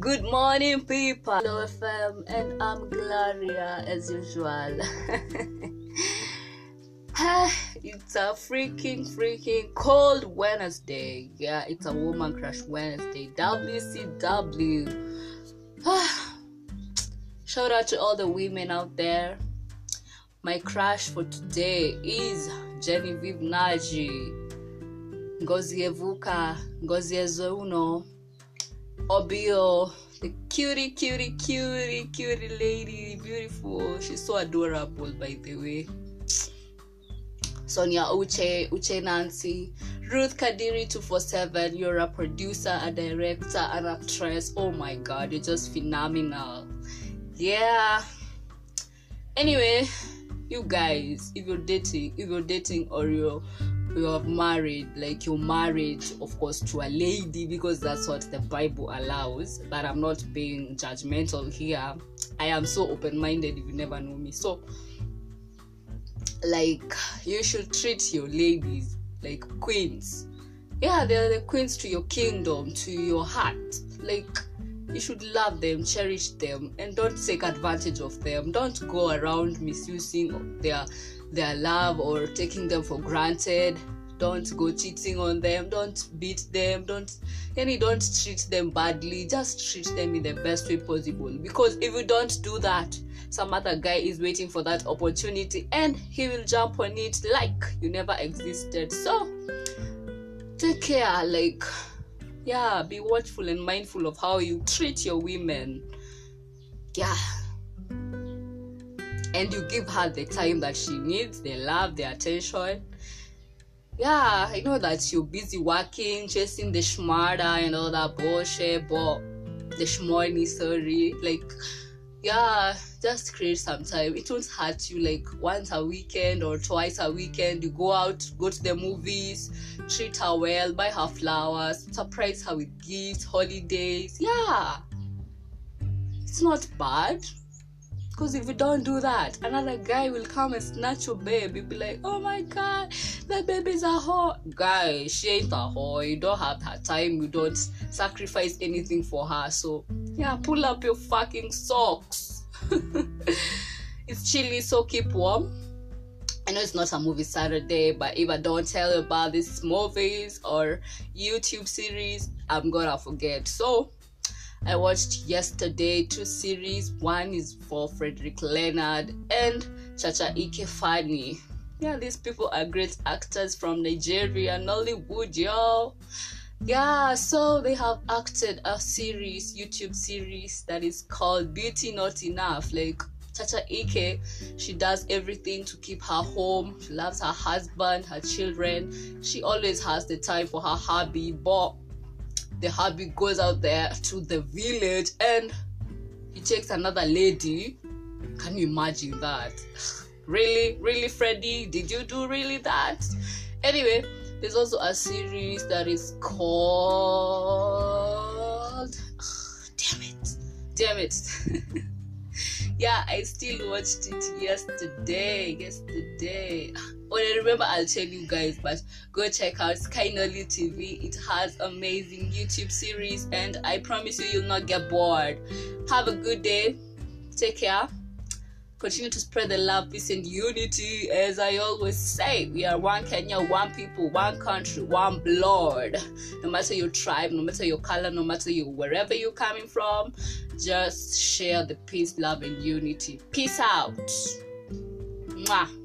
morning, people. Hello, FM, and I'm Gloria as usual. it's a freaking, freaking cold Wednesday. Yeah, it's a woman crush Wednesday. WCW. Shout out to all the women out there. My crush for today is Genevieve Nnaji. Ngozi Evuka, Ngozi Ezeonu, Obio, the cutie, cutie, cutie, cutie lady, beautiful. She's so adorable, by the way. Sonia Uche, Uche Nancy, Ruth Kadiri 247. You're a producer, a director, an actress. Oh my god, you're just phenomenal. Yeah. Anyway, you guys, if you're dating, if you're dating or you're you have married, like you're married, of course, to a lady because that's what the Bible allows. But I'm not being judgmental here. I am so open minded you never know me. So, like, you should treat your ladies like queens. Yeah, they're the queens to your kingdom, to your heart. Like, you should love them, cherish them, and don't take advantage of them. Don't go around misusing their their love or taking them for granted. Don't go cheating on them. Don't beat them. Don't any don't treat them badly. Just treat them in the best way possible. Because if you don't do that, some other guy is waiting for that opportunity and he will jump on it like you never existed. So take care, like yeah, be watchful and mindful of how you treat your women. Yeah and you give her the time that she needs, the love, the attention. Yeah, I know that you're busy working, chasing the shmada and all that bullshit, but the shmoney, sorry. Like, yeah, just create some time. It won't hurt you like once a weekend or twice a weekend. You go out, go to the movies, treat her well, buy her flowers, surprise her with gifts, holidays. Yeah, it's not bad. Because if you don't do that, another guy will come and snatch your baby. Be like, oh my god, the baby's a whore. Guy, she ain't a whore. You don't have her time. You don't sacrifice anything for her. So, yeah, pull up your fucking socks. it's chilly, so keep warm. I know it's not a movie Saturday, but if I don't tell you about these movies or YouTube series, I'm gonna forget. So, I watched yesterday two series. One is for Frederick Leonard and Chacha Eke Faani. Yeah, these people are great actors from Nigeria, Nollywood, y'all. Yeah, so they have acted a series, YouTube series that is called Beauty Not Enough. Like Chacha Eke, she does everything to keep her home. She loves her husband, her children. She always has the time for her hobby, but the hubby goes out there to the village and he takes another lady. Can you imagine that? really, really, Freddy? Did you do really that? Anyway, there's also a series that is called. damn it! Damn it! yeah, I still watched it yesterday. Yesterday. When I remember, I'll tell you guys, but go check out Sky Nolly TV. It has amazing YouTube series, and I promise you, you'll not get bored. Have a good day. Take care. Continue to spread the love, peace, and unity. As I always say, we are one Kenya, one people, one country, one blood. No matter your tribe, no matter your color, no matter you wherever you're coming from, just share the peace, love, and unity. Peace out. Mwah.